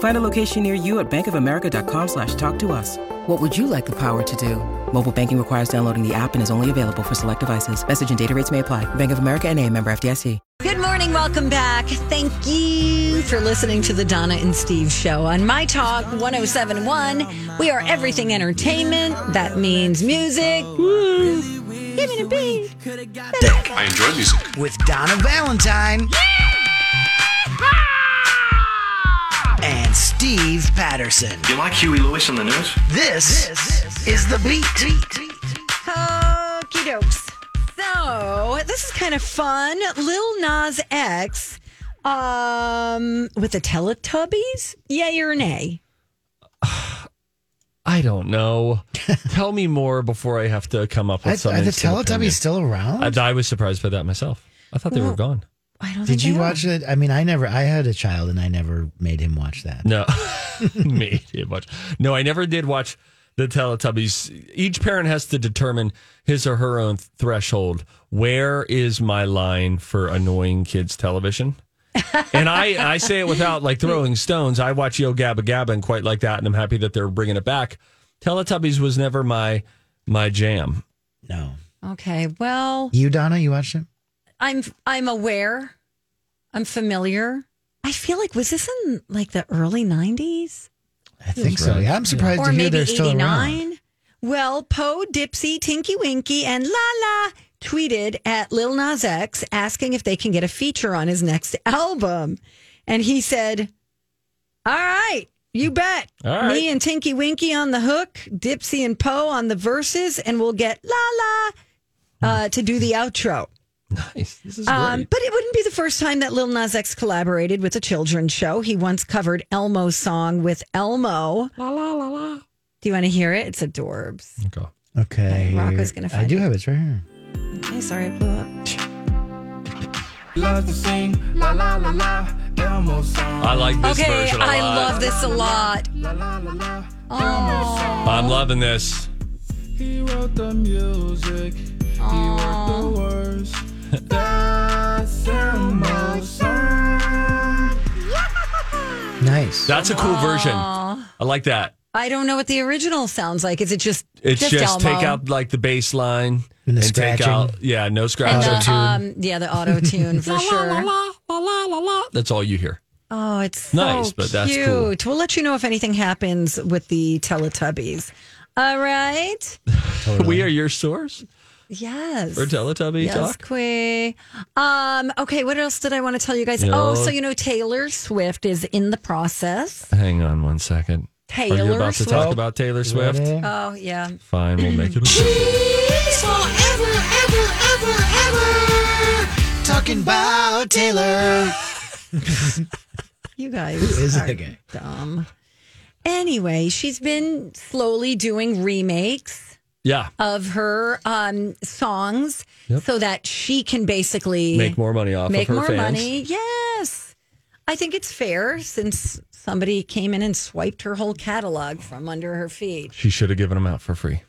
Find a location near you at bankofamerica.com slash talk to us. What would you like the power to do? Mobile banking requires downloading the app and is only available for select devices. Message and data rates may apply. Bank of America and a member FDIC. Good morning. Welcome back. Thank you for listening to the Donna and Steve show on My Talk 1071. We are everything entertainment. That means music. Woo. Give me the beat. I enjoy music. with Donna Valentine and Steve Patterson. You like Huey Lewis on the news? This, is the beat. Okie dokes. So this is kind of fun. Lil Nas X um, with the Teletubbies. Yeah, you're an A. I don't know. Tell me more before I have to come up with Are, some. are the instant opinion. Teletubbies still around? I, I was surprised by that myself. I thought they were Well, gone. I don't. Did think you they watch it? I mean, I never. I had a child, and I never made him watch that. No, made it much. No, I never did watch the Teletubbies. Each parent has to determine his or her own threshold. Where is my line for annoying kids television? and I, I say it without like throwing stones. I watch Yo Gabba Gabba and quite like that, and I'm happy that they're bringing it back. Teletubbies was never my my jam. No. Okay. Well, You, Donna, you watched it? I'm I'm aware. I'm familiar. I feel like was this in like the early '90s I think so. right. Yeah, I'm surprised or to hear maybe they're still around. '89? Well, Poe, Dipsy, Tinky Winky, and La La tweeted at Lil Nas X asking if they can get a feature on his next album, and he said, "All right." You bet. All right. Me and Tinky Winky on the hook, Dipsy and Poe on the verses, and we'll get La La uh, to do the outro. Nice. This is Um, great. but it wouldn't be the first time that Lil Nas X collaborated with a children's show. He once covered Elmo's song with Elmo. La la la la. Do you want to hear it? It's adorbs. Okay. Okay. Rocco's gonna I do it. have it. It's right here. Okay, sorry, I blew up. Love to sing la la la la Elmo song. I like this Okay, version a I lot. I love this a lot. La la la la Elmo song. I'm loving this. He wrote the music. He wrote the words. That's Nice. That's a cool version. I like that. I don't know what the original sounds like. Is it just It's just, Elmo? take out like the bass line And the take scratching. out yeah, no and scratching. the, um, yeah, the auto tune for sure. That's all you hear. Oh, it's so Nice, but that's cool. cute. We'll let you know if anything happens with the Teletubbies. All right. We are your source Yes. for Teletubby Yes, talk. Quay. Um, okay, what else did I want to tell you guys? No. Oh, so you know Taylor Swift is in the process. Hang on one second. Taylor are you Taylor about to talk about Taylor Swift? Ready? Oh yeah. Fine, we'll make it. A talking about Taylor. You guys is are that guy? dumb. Anyway, she's been slowly doing remakes Yeah, of her um, songs Yep. so that she can basically make more money off make of more fans. money. Yes. I think it's fair since somebody came in and swiped her whole catalog from under her feet. She should have given them out for free.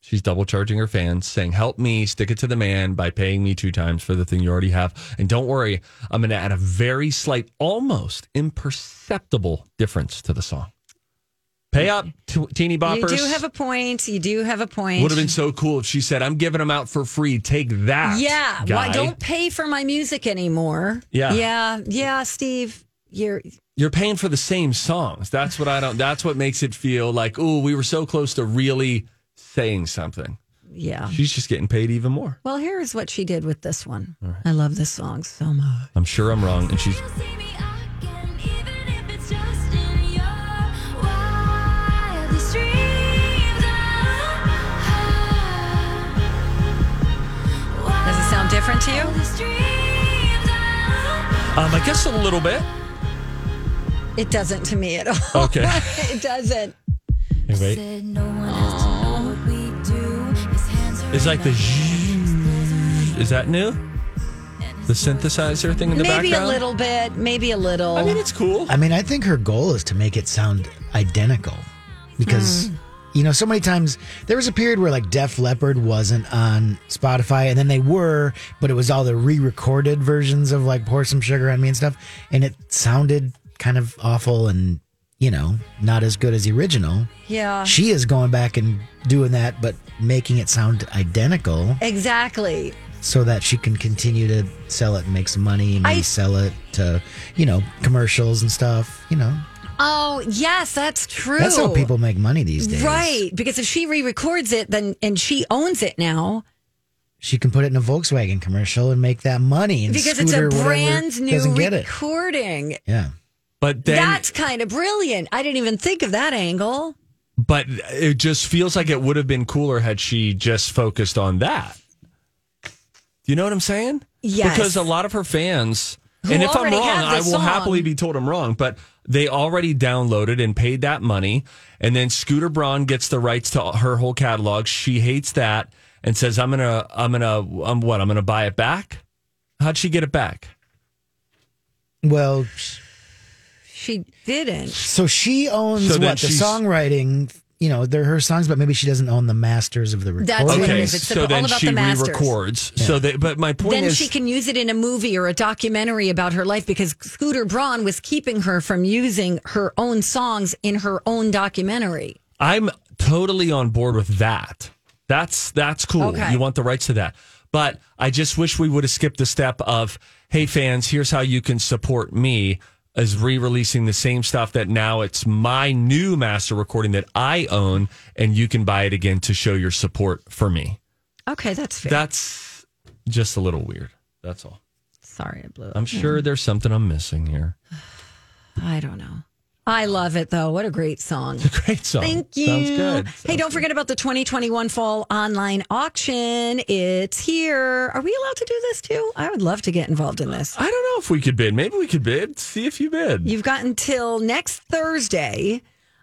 She's double charging her fans, saying, Help me stick it to the man by paying me two times for the thing you already have. And don't worry, I'm going to add a very slight, almost imperceptible difference to the song. Pay up, t- teeny boppers. You do have a point. You do have a point. Would have been so cool if she said, I'm giving them out for free. Take that. Yeah. Guy. Why don't pay for my music anymore? Yeah. Yeah. Yeah, Steve. You're You're paying for the same songs. That's what I don't, that's what makes it feel like, oh, we were so close to really saying something. Yeah. She's just getting paid even more. Well, here's what she did with this one. I love this song so much. I'm sure I'm wrong, and she's different to you? um, I guess a little bit. It doesn't to me at all. Okay. it doesn't. Hey, wait. It's like the is that new? The synthesizer thing in the maybe background. Maybe a little bit. Maybe a little. I mean, it's cool. I mean, I think her goal is to make it sound identical because, Hmm. You know, so many times there was a period where like Def Leppard wasn't on Spotify and then they were, but it was all the re recorded versions of like Pour Some Sugar on Me and stuff. And it sounded kind of awful and, you know, not as good as the original. yeah. She is going back and doing that, but making it sound identical Exactly. so that she can continue to sell it and make some money and maybe I- sell it to, you know, commercials and stuff, you know. Oh, yes, that's true. That's how people make money these days. Right, because if she re-records it, then and she owns it now She can put it in a Volkswagen commercial and make that money. And because it's a brand new doesn't get it. recording. Yeah. But then, That's kind of brilliant. I didn't even think of that angle. but it just feels like it would have been cooler had she just focused on that. You know what I'm saying? Yes. Because a lot of her fans, Who and if I'm wrong, I will song. happily be told I'm wrong, but they already downloaded and paid that money. And then Scooter Braun gets the rights to her whole catalog. She hates that and says, I'm going to, I'm going to, I'm what? I'm going to buy it back. How'd she get it back? Well, She didn't. so she owns So then what the she's- songwriting. You know, they're her songs, but maybe she doesn't own the masters of the recording. That's what it Okay. It's so all then about she the masters. re-records. So that, but my point is Then is, she can use it in a movie or a documentary about her life because Scooter Braun was keeping her from using her own songs in her own documentary. I'm totally on board with that. That's that's cool. Okay. You want the rights to that. But I just wish we would have skipped the step of, hey fans, here's how you can support me as re-releasing the same stuff that now it's my new master recording that I own and you can buy it again to show your support for me. Okay, that's fair. That's just a little weird. That's all. Sorry, I blew it. I'm sure there's something I'm missing here. I don't know. I love it though. What a great song. Great song. Thank you. Sounds good. hey, don't forget about the 2021 fall online auction. It's here. Are we allowed to do this too? I would love to get involved in this. I don't know if we could bid. Maybe we could bid. See if you bid. You've got until next Thursday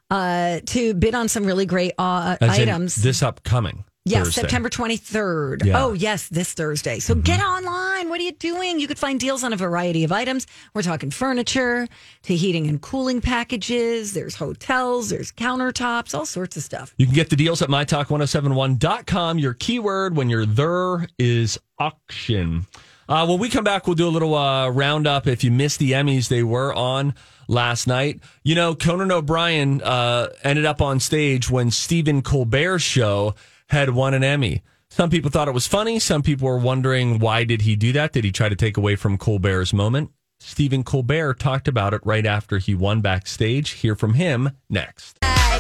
uh, to bid on some really great uh, items. this upcoming. Yes, Thursday. September 23rd. Yeah. Oh, yes, this Thursday. So get online. What are you doing? You could find deals on a variety of items. We're talking furniture to heating and cooling packages. There's hotels, there's countertops, all sorts of stuff. You can get the deals at mytalk1071.com. Your keyword when you're there is auction. Uh, when we come back, we'll do a little uh, roundup. If you missed the Emmys, they were on last night. You know, Conan O'Brien uh, ended up on stage when Stephen Colbert's show had won an Emmy. Some people thought it was funny. Some people were wondering why did he do that? Did he try to take away from Colbert's moment? Stephen Colbert talked about it right after he won backstage. Hear from him next.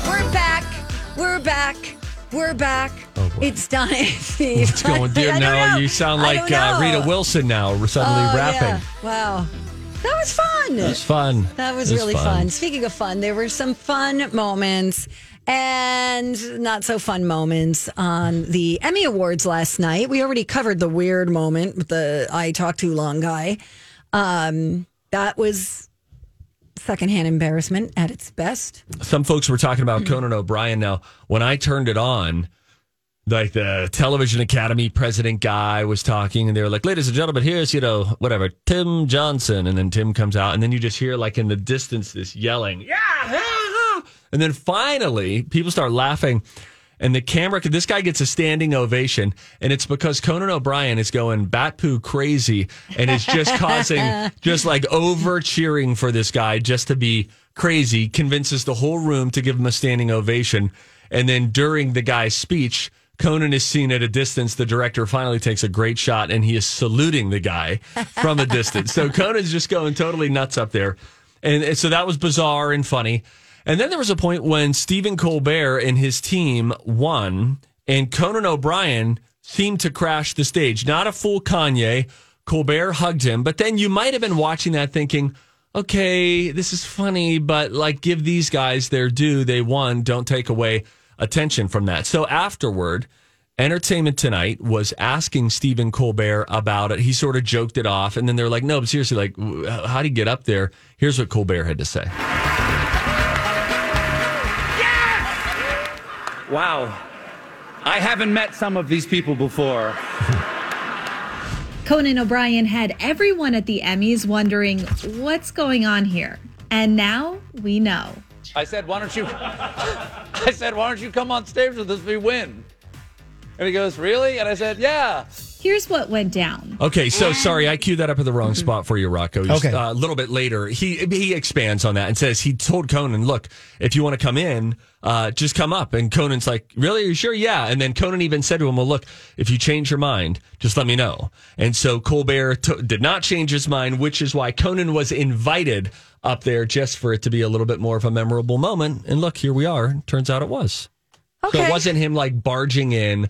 We're back. We're back. We're back. Oh, it's done. What's going on now? You sound like uh. Rita Wilson now, suddenly Oh, rapping. yeah. Wow. That was fun. It was fun. That was It really fun. Speaking of fun, there were some fun moments and not so fun moments on the Emmy Awards last night. We already covered the weird moment with the I talk too long guy. Um, that was secondhand embarrassment at its best. Some folks were talking about Conan O'Brien. Now, when I turned it on, like the television academy president guy was talking and they were like ladies and gentlemen here's you know whatever tim johnson and then tim comes out and then you just hear like in the distance this yelling yeah ah, ah." And then finally people start laughing and the camera this guy gets a standing ovation and it's because conan o'brien is going bat poo crazy and it's just causing just like over cheering for this guy just to be crazy convinces the whole room to give him a standing ovation and then during the guy's speech Conan is seen at a distance. The director finally takes a great shot and he is saluting the guy from a distance. So Conan's just going totally nuts up there. And, and so that was bizarre and funny. And then there was a point when Stephen Colbert and his team won and Conan O'Brien seemed to crash the stage. Not a full Kanye. Colbert hugged him, but then you might have been watching that thinking, okay, this is funny, but like give these guys their due. They won. Don't take away attention from that. So afterward, Entertainment Tonight was asking Stephen Colbert about it. He sort of joked it off, and then they're like, "No, but seriously, like, how do you get up there?" Here's what Colbert had to say. Wow. I haven't met some of these people before. Conan O'Brien had everyone at the Emmys wondering what's going on here. And now we know. I said, why don't you I said, why don't you come on stage with us if we win? And he goes, Really? And I said, Yeah. Here's what went down. Okay, so sorry, I queued that up at the wrong spot for you, Rocco. Just, Okay. uh, a little bit later, he he expands on that and says he told Conan, "Look, if you want to come in, uh, just come up." And Conan's like, "Really? Are you sure?" Yeah. And then Conan even said to him, "Well, look, if you change your mind, just let me know." And so Colbert t- did not change his mind, which is why Conan was invited up there just for it to be a little bit more of a memorable moment. And look, here we are. Turns out it was. So Okay. it wasn't him like barging in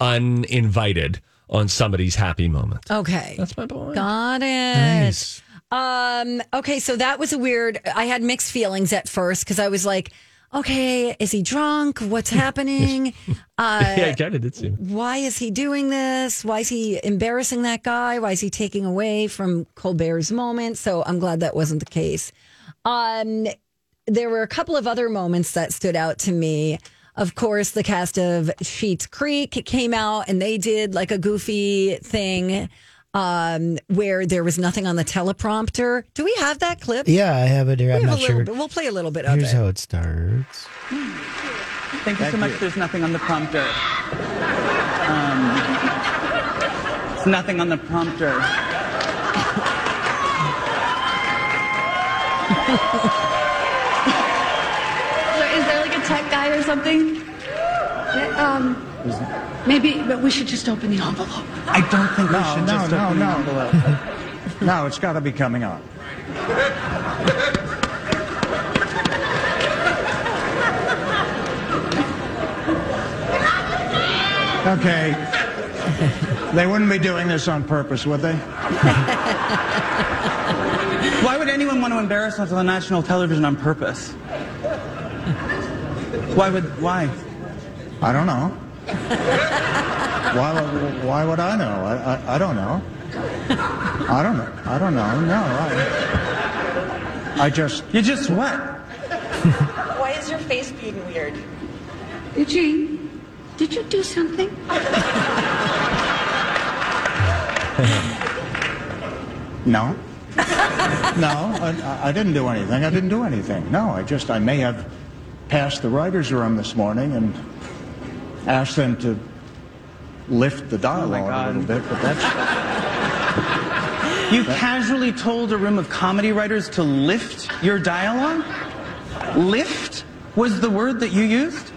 uninvited on somebody's happy moment. Okay. That's my point. Got it. Um, okay, so that was a weird. I had mixed feelings at first because I was like, okay, is he drunk? What's happening? uh, yeah, I kind of did see. why is he doing this? Why is he embarrassing that guy? Why is he taking away from Colbert's moment? So I'm glad that wasn't the case. Um, there were a couple of other moments that stood out to me. Of course, the cast of Schitt's Creek came out and they did like a goofy thing um, where there was nothing on the teleprompter. Do we have that clip? Yeah, I have it here. We I'm not sure. Bit, we'll play a little bit of Here's it. Here's how it starts. Thank you so much. There's nothing on the prompter. Um, it's nothing on the prompter. Is there like a tech guy or something? Um, maybe, but we should just open the envelope. I don't think we should no, just no, open the envelope. No, it's got to be coming up. Okay. They wouldn't be doing this on purpose, would they? Why would anyone want to embarrass us on national television on purpose? Why would why? I don't know. Why, would- why would I know? I, I, I don't know. I don't know. I don't know. No, I, I just. You just what? Why is your face being weird? Eugene, did you do something? No. no, I, I didn't do anything. I didn't do anything. No, I just, I may have passed the writer's room this morning and asked them to lift the dialogue a oh, little bit, but that's. You casually told a room of comedy writers to lift your dialogue? Lift was the word that you used?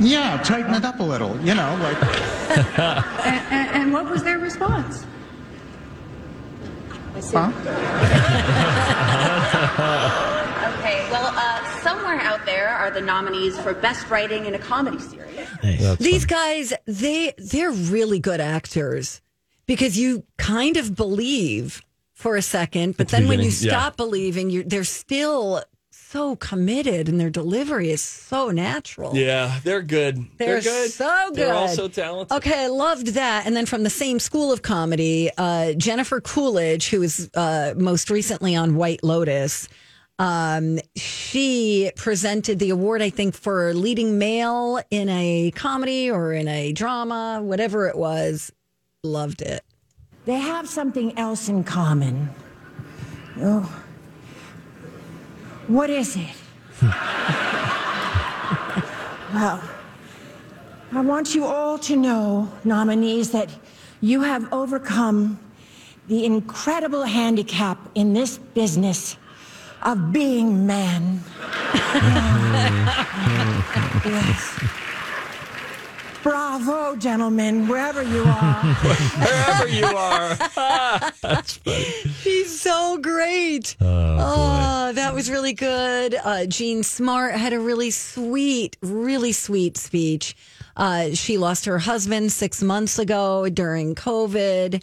Yeah, tighten it up a little, you know, like. And, and, and what was their response? Huh? Okay, well, uh, somewhere out there are the nominees for Best Writing in a Comedy Series. These guys, they they're really good actors because you kind of believe for a second, but At the then when you beginning, yeah. stop believing, you they're still so committed and their delivery is so natural. Yeah, they're good. They're, good. so good. They're also talented. Okay, I loved that. And then from the same school of comedy, uh, Jennifer Coolidge, who was uh, most recently on White Lotus, um, she presented the award, I think, for leading male in a comedy or in a drama, whatever it was. Loved it. They have something else in common. Oh. What is it? well, I want you all to know, nominees, that you have overcome the incredible handicap in this business of being man. yes. Bravo, gentlemen, wherever you are. Wherever you are. That's funny. She's so great. Oh, that was really good. Uh, Jean Smart had a really sweet, really sweet speech. Uh, she lost her husband six months ago during COVID.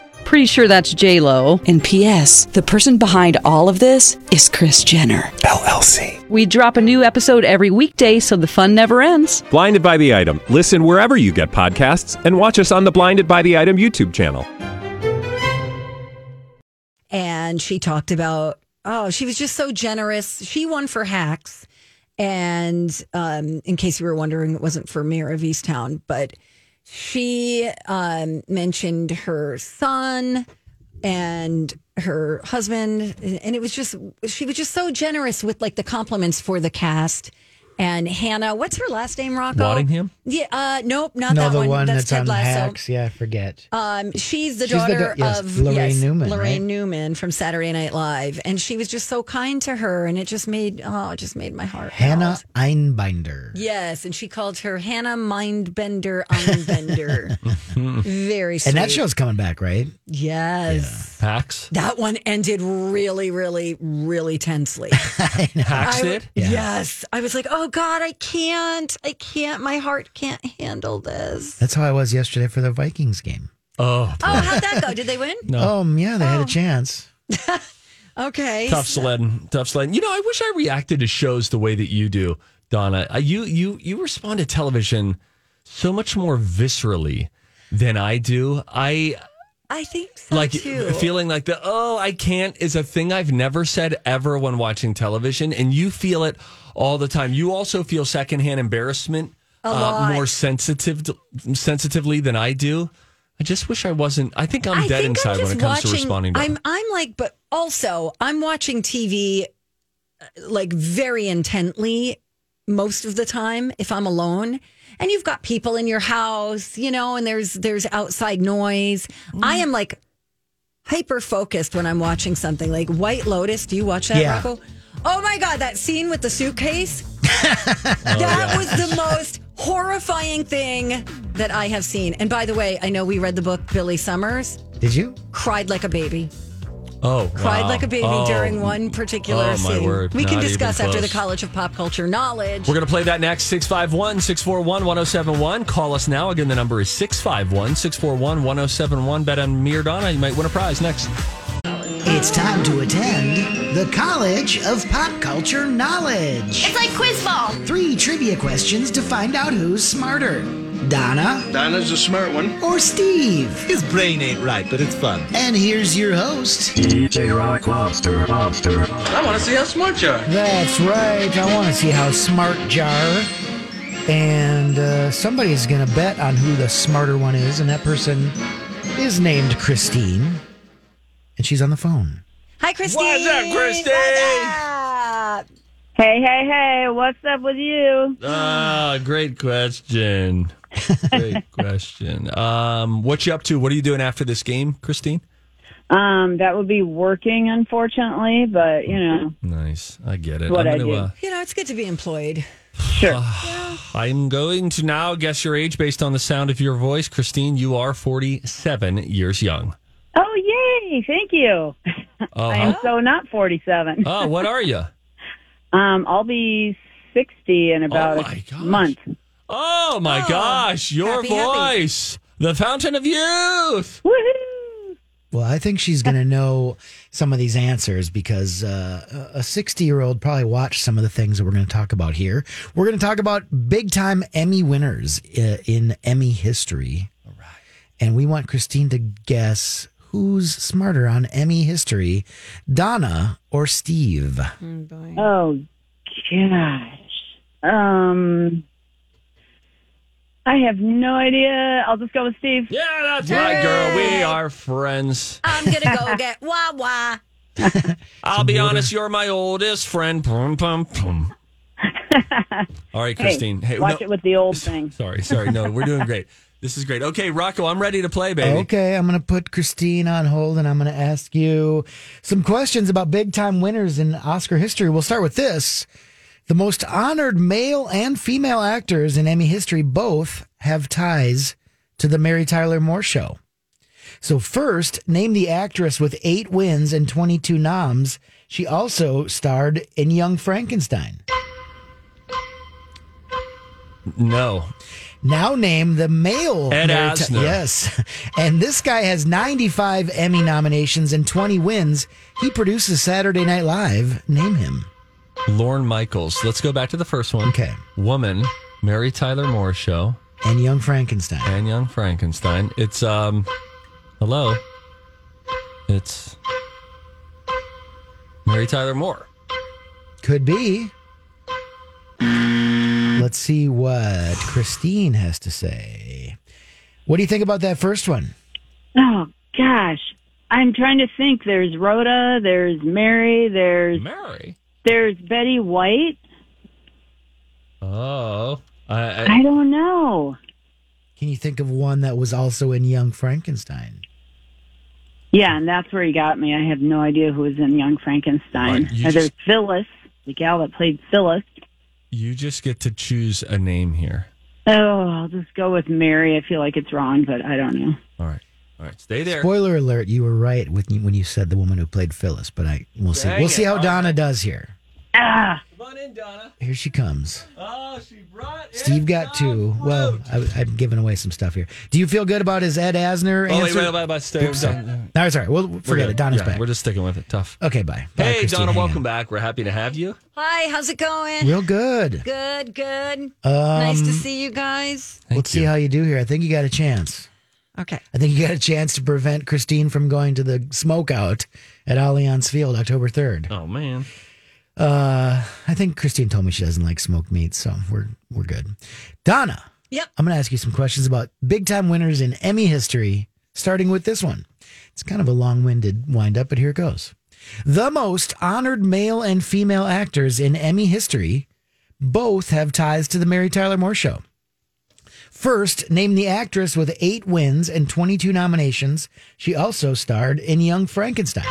Pretty sure that's J Lo. And P.S. The person behind all of this is Kris Jenner LLC. We drop a new episode every weekday, so the fun never ends. Blinded by the item. Listen wherever you get podcasts, and watch us on the Blinded by the Item YouTube channel. and she talked about oh she was just so generous she won for hacks and um, in case you were wondering it wasn't for mare of easttown but she um, mentioned her son and her husband and it was just she was just so generous with like the compliments for the cast and hannah what's her last name rocco Waddingham? yeah uh nope not no, that the one, one that's, that's, Ted on lasso hacks. Yeah, I forget. um, she's the She's daughter da- yes, of Laraine yes, Newman, Laraine right? Newman from Saturday Night Live, and she was just so kind to her, and it just made oh, it just made my heart. Hannah melt. Einbinder. Yes, and she called her Hannah Mindbender Einbender. Very sweet. And that show's coming back, right? Yes. Hacks? That one ended really, really, really tensely. Hacks I- did? Yes. I was like, oh God, I can't. I can't. My heart can't handle this. That's how I was yesterday for the Vikings game. Oh, Oh, how'd that go? Did they win? No. Um, yeah, they Oh. had a chance. Okay. tough sledding. Tough sledding. You know, I wish I reacted to shows the way that you do, Donna. Uh, You you you respond to television so much more viscerally than I do. I I think so like too. feeling like the oh I can't is a thing I've never said ever when watching television, and you feel it all the time. You also feel secondhand embarrassment uh, A lot. more sensitive sensitively than I do. I just wish I wasn't. I think I'm I dead think inside I'm when it just comes to watching- responding to I'm I'm like, but also I'm watching TV uh, like very intently most of the time if I'm alone. And you've got people in your house, you know, and there's there's outside noise. I am like hyper focused when I'm watching something like White Lotus. Do you watch that, Yeah. Rocco? Oh my god, that scene with the suitcase. Oh, that was the most horrifying thing that I have seen. And by the way, I know we read the book Billy Summers. Did you? Cried like a baby. Oh, Cried wow. like a baby Oh. during one particular Oh, scene. word. We can Not even discuss after the. College of Pop Culture Knowledge. We're going to play that next. 651 641 1071. Call us now. Again, the number is 651 641 1071. Bet on me Donna. You might win a prize next. It's time to attend the College of Pop Culture Knowledge. It's like quiz ball. Three trivia questions to find out who's smarter Donna Donna's a smart one. or Steve. His brain ain't right, but it's fun. And here's your host, DJ Rock Lobster. Lobster. I want to see how smart you are. That's right. I want to see how smart Jar. And uh, somebody's going to bet on who the smarter one is, and that person is named Christine. And she's on the phone. Hi, Christine. What's up, Christine? What's up? Hey, hey, hey, what's up with you? Ah, great question. Great question. Um, what you up to? What are you doing after this game, Christine? Um, that would be working, unfortunately, but you know, Nice. I get it. What I'm I gonna, do. uh, You know, it's good to be employed. sure. I'm going to now guess your age based on the sound of your voice. Christine, you are 47 years young. Oh, yay! Thank you. Oh, I am so not forty-seven. oh, what are you? Um, I'll be sixty in about Oh, my a month. Oh my Oh, gosh, your happy, happy. voice, the fountain of youth. Woohoo! Well, I think she's going to know some of these answers because uh, a 60 year old probably watched some of the things that we're going to talk about here. We're going to talk about big time Emmy winners uh, in Emmy history. All right. And we want Christine to guess who's smarter on Emmy history, Donna or Steve? Oh gosh. Um, I have no idea. I'll just go with Steve. Yeah, that's right, girl. We are friends. I'm gonna go get wah wah. I'll be honest, you're my oldest friend. Pum, pum, pum. All right, Hey, Christine. Hey, watch no- it with the old thing. Sorry, sorry. No, we're doing great. This is great. Okay, Rocco, I'm ready to play, baby. Okay, I'm going to put Christine on hold and I'm going to ask you some questions about big time winners in Oscar history. We'll start with this. The most honored male and female actors in Emmy history both have ties to the Mary Tyler Moore Show. So, first, name the actress with eight wins and 22 noms. She also starred in Young Frankenstein. No. Now name the male Ed Asner. yes, and this guy has 95 Emmy nominations and 20 wins. He produces Saturday Night Live. Name him. Lorne Michaels. Let's go back to the first one. Okay. Woman, Mary Tyler Moore Show, And Young Frankenstein. and Young Frankenstein. It's um, hello. It's Mary Tyler Moore. Could be. Let's see what Christine has to say. What do you think about that first one? Oh gosh, I'm trying to think. There's Rhoda. There's Mary. There's Mary. There's Betty White. Oh, I, I, I don't know. Can you think of one that was also in Young Frankenstein? Yeah, and that's where he got me. I have no idea who was in Young Frankenstein. Right, you There's just- Phyllis, the gal that played Phyllis. You just get to choose a name here. Oh, I'll just go with Mary. I feel like it's wrong, but I don't know. All right, all right. Stay there. Spoiler alert: You were right with when you said the woman who played Phyllis, but I we'll see. Dang We'll see it. how Donna does here. Ah, Come on in, Donna. Here she comes. Oh, she brought. Steve got two. Well, I, I'm giving away some stuff here. Do you feel good about his Ed Asner Oh, wait, answer? wait, wait, wait, stay. Oops, sorry. No, it's. We'll forget it. Donna's Yeah, back. We're just sticking with it. Tough. Okay, bye. Bye, Hey, Christine. Donna, welcome on. back. We're happy to have you. Hi, how's it going? Real good. Good, good. Um, nice to see you guys. Let's see how you do here. I think you got a chance. Okay. I think you got a chance to prevent Christine from going to the smokeout at Allianz Field October 3rd. Oh man. Uh, I think Christine told me she doesn't like smoked meat, so we're we're good. Donna. Yep. I'm going to ask you some questions about big time winners in Emmy history, starting with this one. It's kind of a long winded wind up, but here it goes. The most honored male and female actors in Emmy history both have ties to the Mary Tyler Moore Show. First, name the actress with eight wins and 22 nominations. She also starred in Young Frankenstein.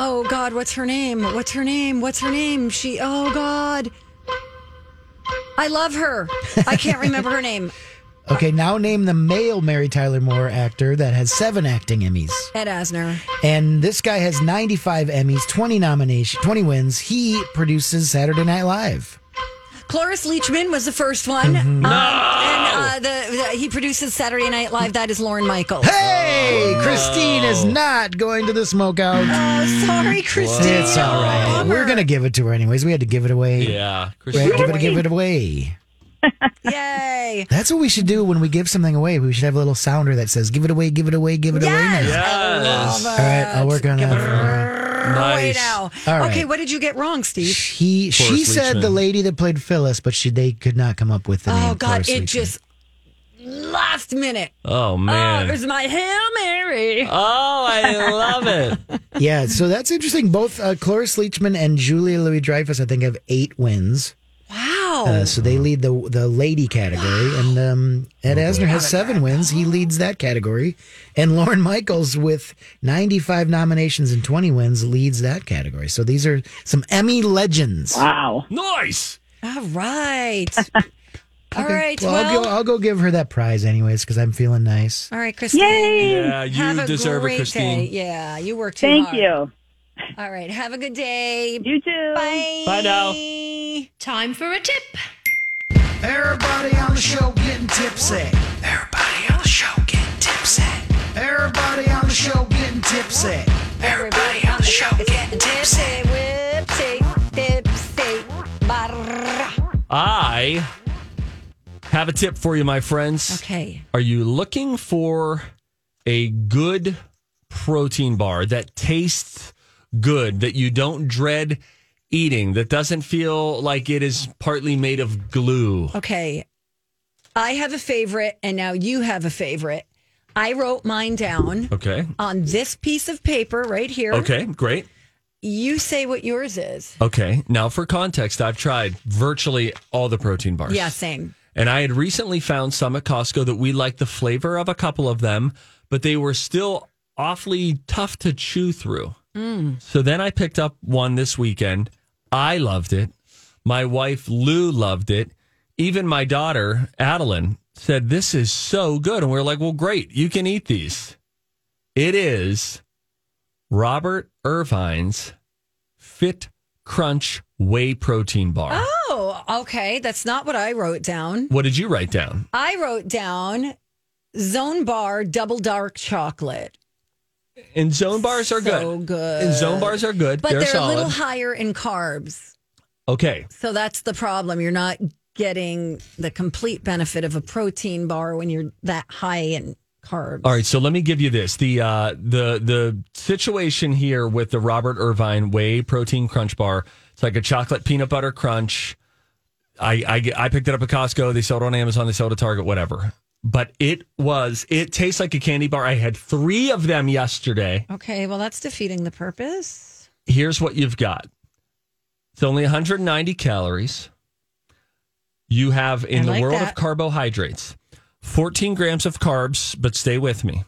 Oh God, what's her name? What's her name? What's her name? She. Oh God. I love her. I can't remember her name. Okay, now name the male Mary Tyler Moore actor that has seven acting Emmys. Ed Asner. And this guy has 95 Emmys, 20 nominations, 20 wins. He produces Saturday Night Live. Cloris Leachman was the first one. Mm-hmm. Um, and uh, the, the he produces Saturday Night Live. That is Lorne Michaels. Hey, Christine is not going to the smokeout. Oh, sorry, Christine. It's all right. We're going to give it to her anyways. We had to give it away. Yeah, We had to give it, give it away. Yay. That's what we should do when we give something away. We should have a little sounder that says, give it away, give it away, give it away now. Yes. All right, I'll work on that for her. Way now. All right. Okay, what did you get wrong, Steve? He, she Cloris said Leachman. the lady that played Phyllis, but she they could not come up with the name. Oh God, Cloris it Leachman. just last minute. Oh Oh, man. it was my Hail Mary. Oh, I love it. yeah, so that's interesting. Both uh, Cloris Leachman and Julia Louis Dreyfus, I think, have eight wins. Wow. Uh, so they lead the the lady category, and um, Ed Asner has seven wins. He leads that category, and Lorne Michaels with ninety five nominations and twenty wins leads that category. So these are some Emmy legends. Wow. Nice. All right. All Okay, right. Well, Well, I'll, go, I'll go give her that prize anyways because I'm feeling nice. all right, Christine. Yay! Yeah, you Have a deserve great it, Christine. Day. Yeah, you work too Thank hard. you. All right. Have a good day. You too. Bye. Bye now. Time for a tip. Everybody on the show getting tipsy. Everybody on the show getting tipsy. Everybody on the show getting tipsy. Everybody on the show getting tipsy. Whipsy, tipsy, barra. I have a tip for you, my friends. Okay. Are you looking for a good protein bar that tastes good, that you don't dread? Eating, that doesn't feel like it is partly made of glue? Okay. I have a favorite, and now you have a favorite. I wrote mine down Okay. on this piece of paper right here. Okay, great. You say what yours is. Okay. Now, for context, I've tried virtually all the protein bars. Yeah, same. And I had recently found some at Costco that we liked the flavor of a couple of them, but they were still awfully tough to chew through. Mm. So then I picked up one this weekend. I loved it. My wife Lou loved it. Even my daughter Adeline said, This is so good. And we are like, Well, great. You can eat these. It is Robert Irvine's Fit Crunch Whey Protein Bar. Oh, okay. That's not what I wrote down. What did you write down? I wrote down Zone Bar Double Dark Chocolate. And zone bars are good. So good. good. And zone bars are good. But they're, they're, a little higher in carbs. okay. So that's the problem. You're not getting the complete benefit of a protein bar when you're that high in carbs. All right, so let me give you this. The uh the the situation here with the Robert Irvine Whey Protein Crunch Bar. It's like a chocolate peanut butter crunch. I I, I picked it up at Costco. They sold it on Amazon. They sold it at Target. Whatever. But it was. It tastes like a candy bar. I had three of them yesterday. Okay, well, that's defeating the purpose. Here's what you've got. It's only 190 calories. You have in I the world that. of carbohydrates, 14 grams of carbs, but stay with me.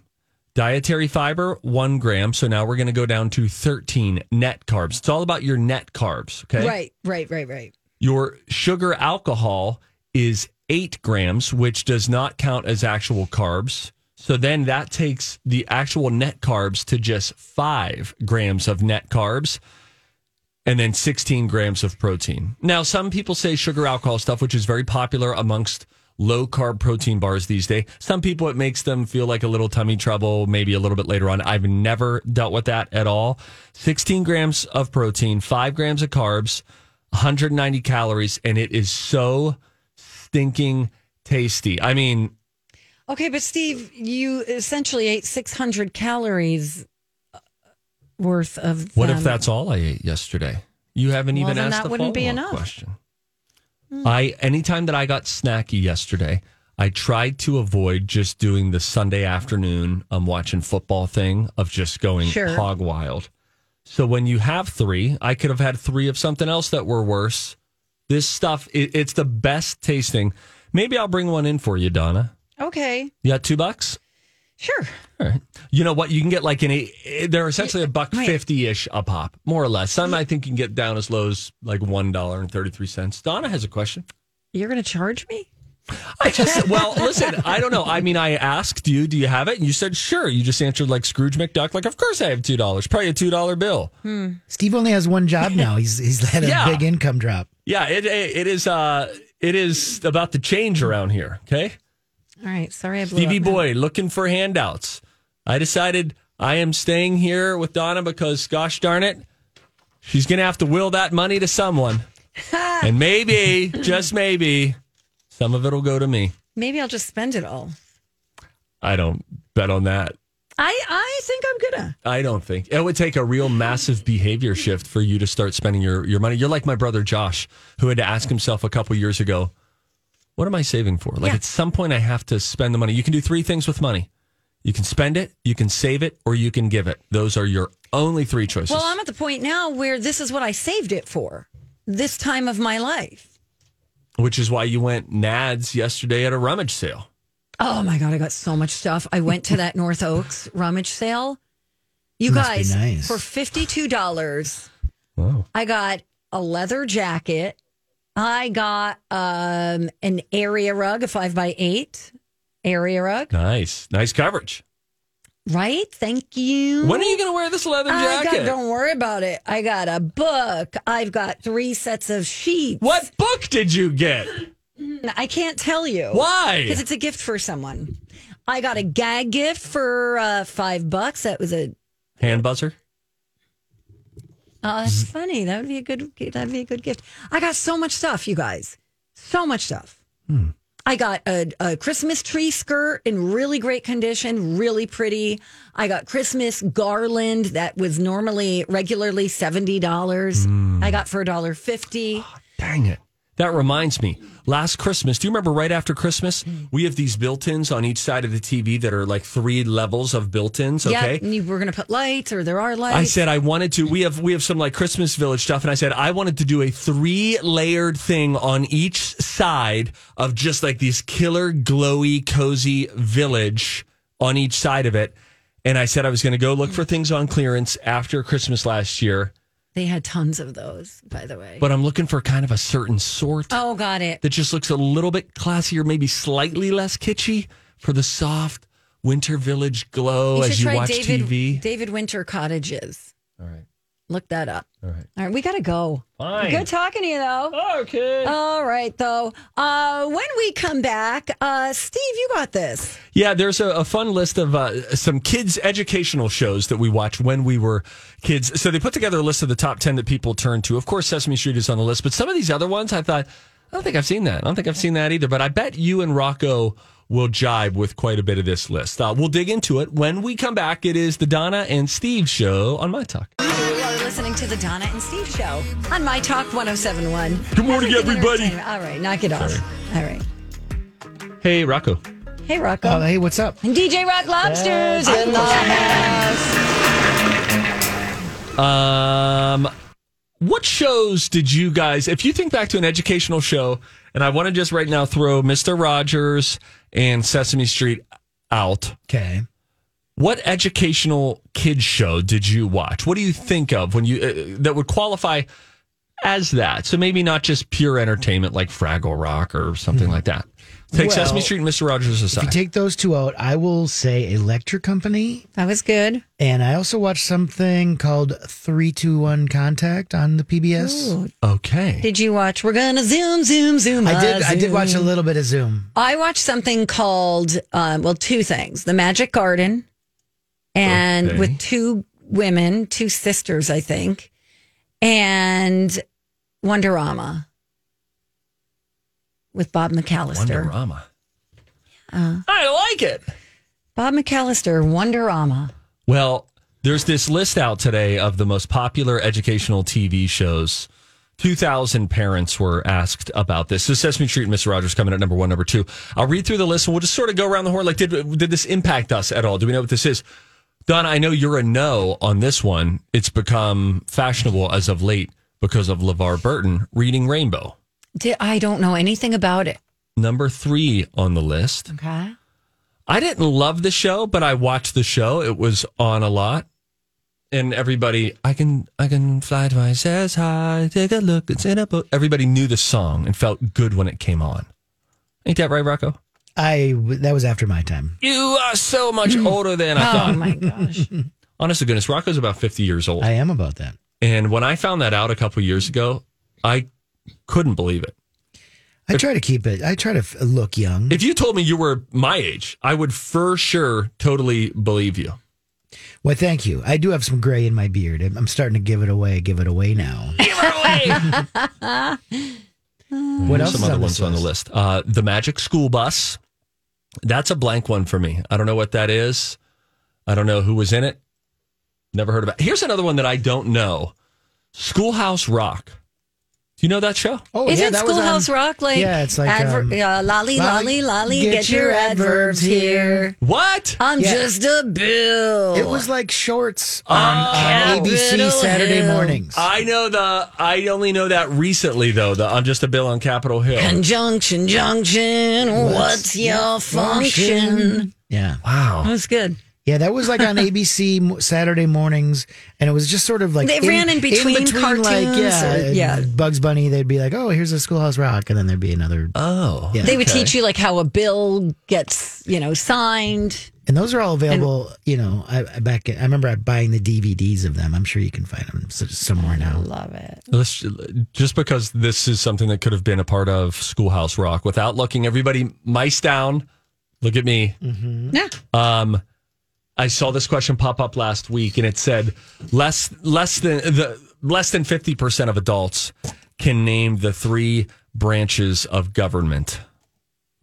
Dietary fiber, one gram. So now we're going to go down to 13 net carbs. It's all about your net carbs. Okay. Right, right, right, right. Your sugar alcohol is eight grams, which does not count as actual carbs. So then that takes the actual net carbs to just five grams of net carbs and then 16 grams of protein. Now, some people say sugar alcohol stuff, which is very popular amongst low carb protein bars these days. Some people, it makes them feel like a little tummy trouble, maybe a little bit later on. I've never dealt with that at all. 16 grams of protein, five grams of carbs, 190 calories, and it is so stinking tasty. I mean, Okay, but Steve, you essentially ate 600 calories uh, worth of. what if that's all I ate yesterday? You haven't Well, even asked that the wouldn't be enough. Question. I anytime that I got snacky yesterday, I tried to avoid just doing the Sunday afternoon I'm watching football thing of just going Sure. hog wild. So when you have three, I could have had three of something else that were worse. This stuff, it, it's the best tasting. Maybe I'll bring one in for you, Donna. Okay, You got two bucks? sure. All right. You know what? You can get like an eight. They're essentially a buck fifty ish a pop, more or less. Some I think you can get down as low as like one dollar and thirty three cents. Donna has a question. You're going to charge me? I just well, listen. I don't know. I mean, I asked you, do you have it? And you said sure. You just answered like Scrooge McDuck. Like, of course I have two dollars. Probably a two dollar bill. Hmm. Steve only has one job now. He's he's had a Yeah. big income drop. Yeah, it it is. uh It is about to change around here. Okay. All right, sorry I blew Stevie. Boy looking for handouts. I decided I am staying here with Donna because, gosh darn it, she's going to have to will that money to someone. and maybe, just maybe, some of it will go to me. Maybe I'll just spend it all. I don't bet on that. I, I think I'm gonna. I don't think it would take a real massive behavior shift for you to start spending your, your money. You're like my brother Josh, who had to ask himself a couple years ago, what am I saving for? Like Yeah. at some point, I have to spend the money. You can do three things with money you can spend it, you can save it, or you can give it. Those are your only three choices. Well, I'm at the point now where this is what I saved it for this time of my life. which is why you went nads yesterday at a rummage sale. Oh my God, I got so much stuff. I went to that North Oaks rummage sale. You Must guys, nice. for $52, I got a leather jacket. I got um, an area rug, a five by eight area rug. Nice. Nice coverage. Right? Thank you. When are you going to wear this leather I jacket? got, don't worry about it. I got a book. I've got three sets of sheets. what book did you get? Mm, I can't tell you. Why? Because it's a gift for someone. I got a gag gift for uh, five bucks. That was a. Hand buzzer? Oh, that's mm-hmm. funny. That would be a good. That'd be a good gift. I got so much stuff, you guys. So much stuff. Hmm. I got a, a Christmas tree skirt in really great condition, really pretty. I got Christmas garland that was normally regularly seventy dollars. Mm. I got for a dollar fifty. Ah, dang it. That reminds me. Last Christmas, do you remember right after Christmas? We have these built ins on each side of the TV that are like three levels of built ins. Yeah, Okay. and you were going to put lights, or there are lights. I said I wanted to. We have we have some like Christmas village stuff, and I said I wanted to do a three layered thing on each side of just like these killer glowy cozy village on each side of it. And I said I was going to go look for things on clearance after Christmas last year, they had tons of those, by the way. but I'm looking for kind of a certain sort oh, got it. that just looks a little bit classier, maybe slightly less kitschy for the soft winter village glow you as you watch David TV. David Winter cottages. All right. Look that up. All right. All right, we got to go. Fine. Good talking to you, though. Okay. All right, though. Uh, when we come back, uh, Steve, you got this. Yeah, there's a, a fun list of uh, some kids' educational shows that we watched when we were kids. So they put together a list of the top 10 that people turn to. Of course, Sesame Street is on the list, but some of these other ones I thought, I don't think I've seen that. I don't think I've seen that either, but I bet you and Rocco will jibe with quite a bit of this list. Uh, we'll dig into it. When we come back, it is the Donna and Steve show on My Talk. You are listening to the Donna and Steve show on My Talk 1071. Good morning, everybody. All right, knock it off. All right. Hey, Rocco. Hey, Rocco. Oh, hey, what's up? And DJ Rock Lobsters in the house. Um, what shows did you guys, if you think back to an educational show, and I want to just right now throw Mr. Rogers and Sesame Street out. Okay. What educational kids show did you watch? What do you think of when you uh, that would qualify as that? So maybe not just pure entertainment like Fraggle Rock or something like that. Take Well, Sesame Street and Mr. Rogers aside. If you take those two out, I will say Electric Company. That was good. And I also watched something called 321 Contact on the PBS. okay. Did you watch? We're gonna zoom, zoom, zoom. I did uh, I did watch a little bit of Zoom. I watched something called, um, well, two things: The Magic Garden, and Okay. with two women, two sisters, I think, and Wonderama with Bob McAllister. Wonderama. Uh, I like it. Bob McAllister, Wonderama. Well, there's this list out today of the most popular educational TV shows. 2,000 parents were asked about this. So Sesame Street and Mr. Rogers coming at number one, number two. I'll read through the list and we'll just sort of go around the horn. Like, did, did this impact us at all? Do we know what this is? Don, I know you're a no on this one. It's become fashionable as of late because of LeVar Burton reading Rainbow. I don't know anything about it. Number three on the list. Okay. I didn't love the show, but I watched the show. It was on a lot. And everybody, I can, I can fly twice as high. Take a look, it's in a book. Everybody knew the song and felt good when it came on. Ain't that right, Rocco? I that was after my time. You are so much older than I thought. Oh thought. my gosh. Honest to goodness, Rocco's about 50 years old. I am about that. And when I found that out a couple years ago, I couldn't believe it. I try to keep it. I try to f- look young. If you told me you were my age, I would for sure totally believe you. Well, thank you. I do have some gray in my beard. I'm I'm starting to give it away. Give it away now. Give it away. what Here's else Some is other on ones this on the list. Uh, the Magic School Bus. That's a blank one for me. I don't know what that is. I don't know who was in it. Never heard about. It. Here's another one that I don't know. Schoolhouse Rock. Do you know that show? Oh, Is yeah, it that was Schoolhouse on- Rock? Like, Yeah, it's like, adver- um, uh, lolly, lolly, lolly, lolly, get, your adverbs here. What? I'm Yeah. just a bill. It was like shorts on, on ABC Saturday Hill. mornings. I know the. I only know that recently though. The I'm just a bill on Capitol Hill. Conjunction, junction. What's your function? Yeah. Wow. That was good. Yeah, that was like on ABC Saturday mornings, and it was just sort of like They ran in between cartoons yeah, or- yeah. Bugs Bunny. They'd be like, "Oh, here's a Schoolhouse Rock," and then there'd be another. Oh, Yeah. They would teach you like how a bill gets, you know, signed. And those are all available. you know, I, I back. I remember buying the DVDs of them. I'm sure you can find them somewhere now. Love it. Let's, just because this is something that could have been a part of Schoolhouse Rock, without looking, everybody, mice down. Look at me. Yeah. Um, I saw this question pop up last week, and it said less less than the less than fifty percent of adults can name the three branches of government.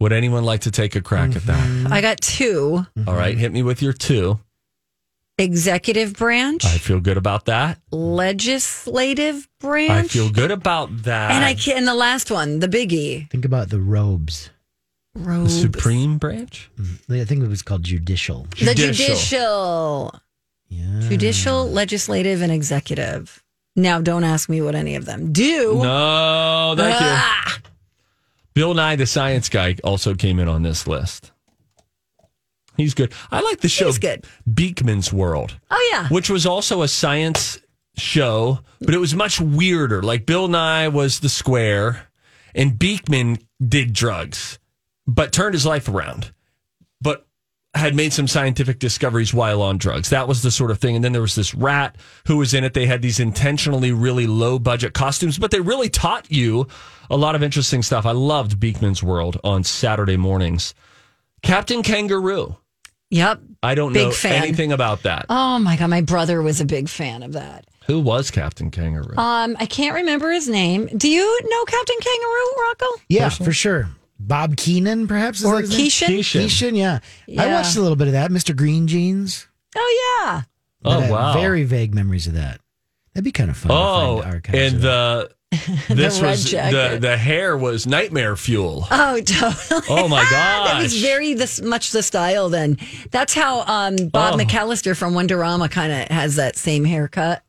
Would anyone like to take a crack at that? Mm-hmm. I got two All right, hit me with your two. executive branch, I feel good about that. legislative branch. I feel good about that. And I can, and the last one, the biggie. Think about the robes. The Supreme Branch. I think it was called judicial. The Judicial. judicial. Judicial, legislative, and executive. Now, don't ask me what any of them do. No, thank Ah! you. Bill Nye, the science guy, also came in on this list. He's good. I like the show He's good. Beakman's World, Oh, yeah. which was also a science show, but it was much weirder. Like Bill Nye was the square, and Beakman did drugs, but turned his life around, but had made some scientific discoveries while on drugs. That was the sort of thing. And then there was this rat who was in it. They had these intentionally really low budget costumes, but they really taught you a lot of interesting stuff. I loved Beakman's World on Saturday mornings. Captain Kangaroo. Yep. I don't Big know fan. anything about that. Oh, my God. My brother was a big fan of that. Who was Captain Kangaroo? Um, I can't remember his name. Do you know Captain Kangaroo, Rocco? Yeah, for sure. Bob Keenan, perhaps? is Or that his? Keeshan? Keeshan. Keeshan, yeah. I watched a little bit of that. Mr. Green Jeans. Oh, yeah. But Oh, I wow. Very vague memories of that. That'd be kind of fun. Oh, to find archives and of that. the this red was the the hair was nightmare fuel. Oh, totally. Oh my god, that was very this much the style. Then that's how um, Bob Oh. McAllister from Wonderama kind of has that same haircut.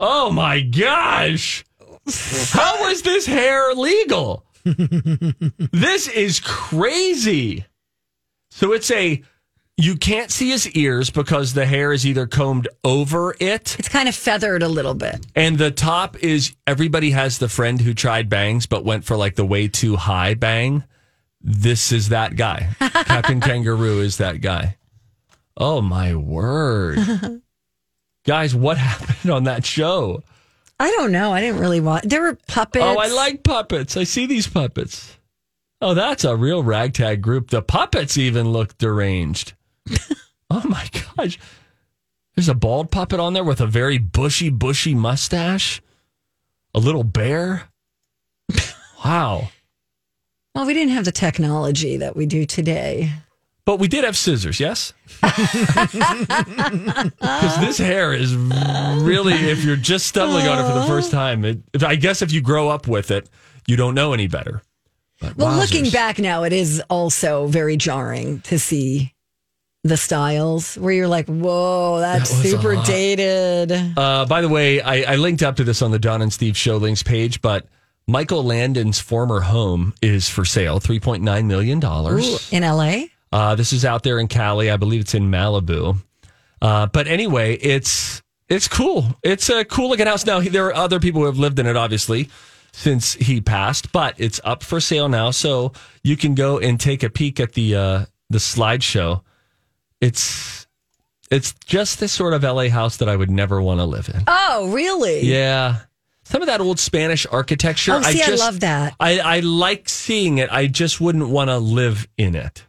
Oh my gosh. How was this hair legal? this is crazy. So it's a you can't see his ears because the hair is either combed over it It's kind of feathered a little bit. and the top is everybody has the friend who tried bangs but went for like the way too high bang. This is that guy. Captain Kangaroo is that guy. Oh my word. Guys, what happened on that show? I don't know. I didn't really watch. There were puppets. Oh, I like puppets. I see these puppets. Oh, that's a real ragtag group. The puppets even look deranged. oh my gosh. There's a bald puppet on there with a very bushy, bushy mustache. A little bear. Wow. Well, we didn't have the technology that we do today. But we did have scissors, yes? Because this hair is really, if you're just stumbling on it for the first time, it, if, I guess if you grow up with it, you don't know any better. But Well, looking back now, it is also very jarring to see the styles where you're like, whoa, that's That super dated. Uh, by the way, I, I linked up to this on the Don and Steve show links page, but Michael Landon's former home is for sale, $3.9 million. Ooh, in LA? Uh, this is out there in Cali. I believe it's in Malibu. Uh, but anyway, it's it's cool. It's a cool looking house. Now, there are other people who have lived in it, obviously, since he passed, but it's up for sale now. So you can go and take a peek at the uh, the slideshow. It's it's just this sort of LA house that I would never want to live in. Oh, really? Yeah. Some of that old Spanish architecture. Oh, see, I just, love that. I, I like seeing it. I just wouldn't want to live in it.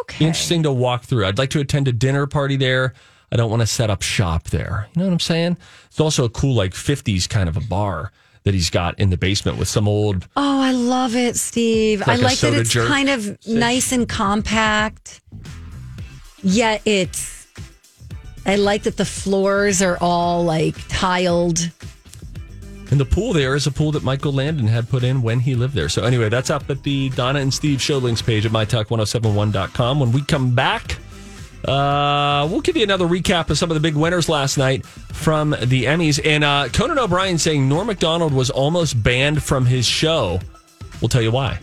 Okay. Interesting to walk through. I'd like to attend a dinner party there. I don't want to set up shop there. You know what I'm saying? It's also a cool, like 50s kind of a bar that he's got in the basement with some old. Oh, I love it, Steve. It's I like that it's jerk. kind of nice and compact. Yet it's. I like that the floors are all like tiled. And the pool there is a pool that Michael Landon had put in when he lived there. So, anyway, that's up at the Donna and Steve show links page at mytalk1071.com. When we come back, uh, we'll give you another recap of some of the big winners last night from the Emmys. And uh, Conan O'Brien saying Norm MacDonald was almost banned from his show. We'll tell you why.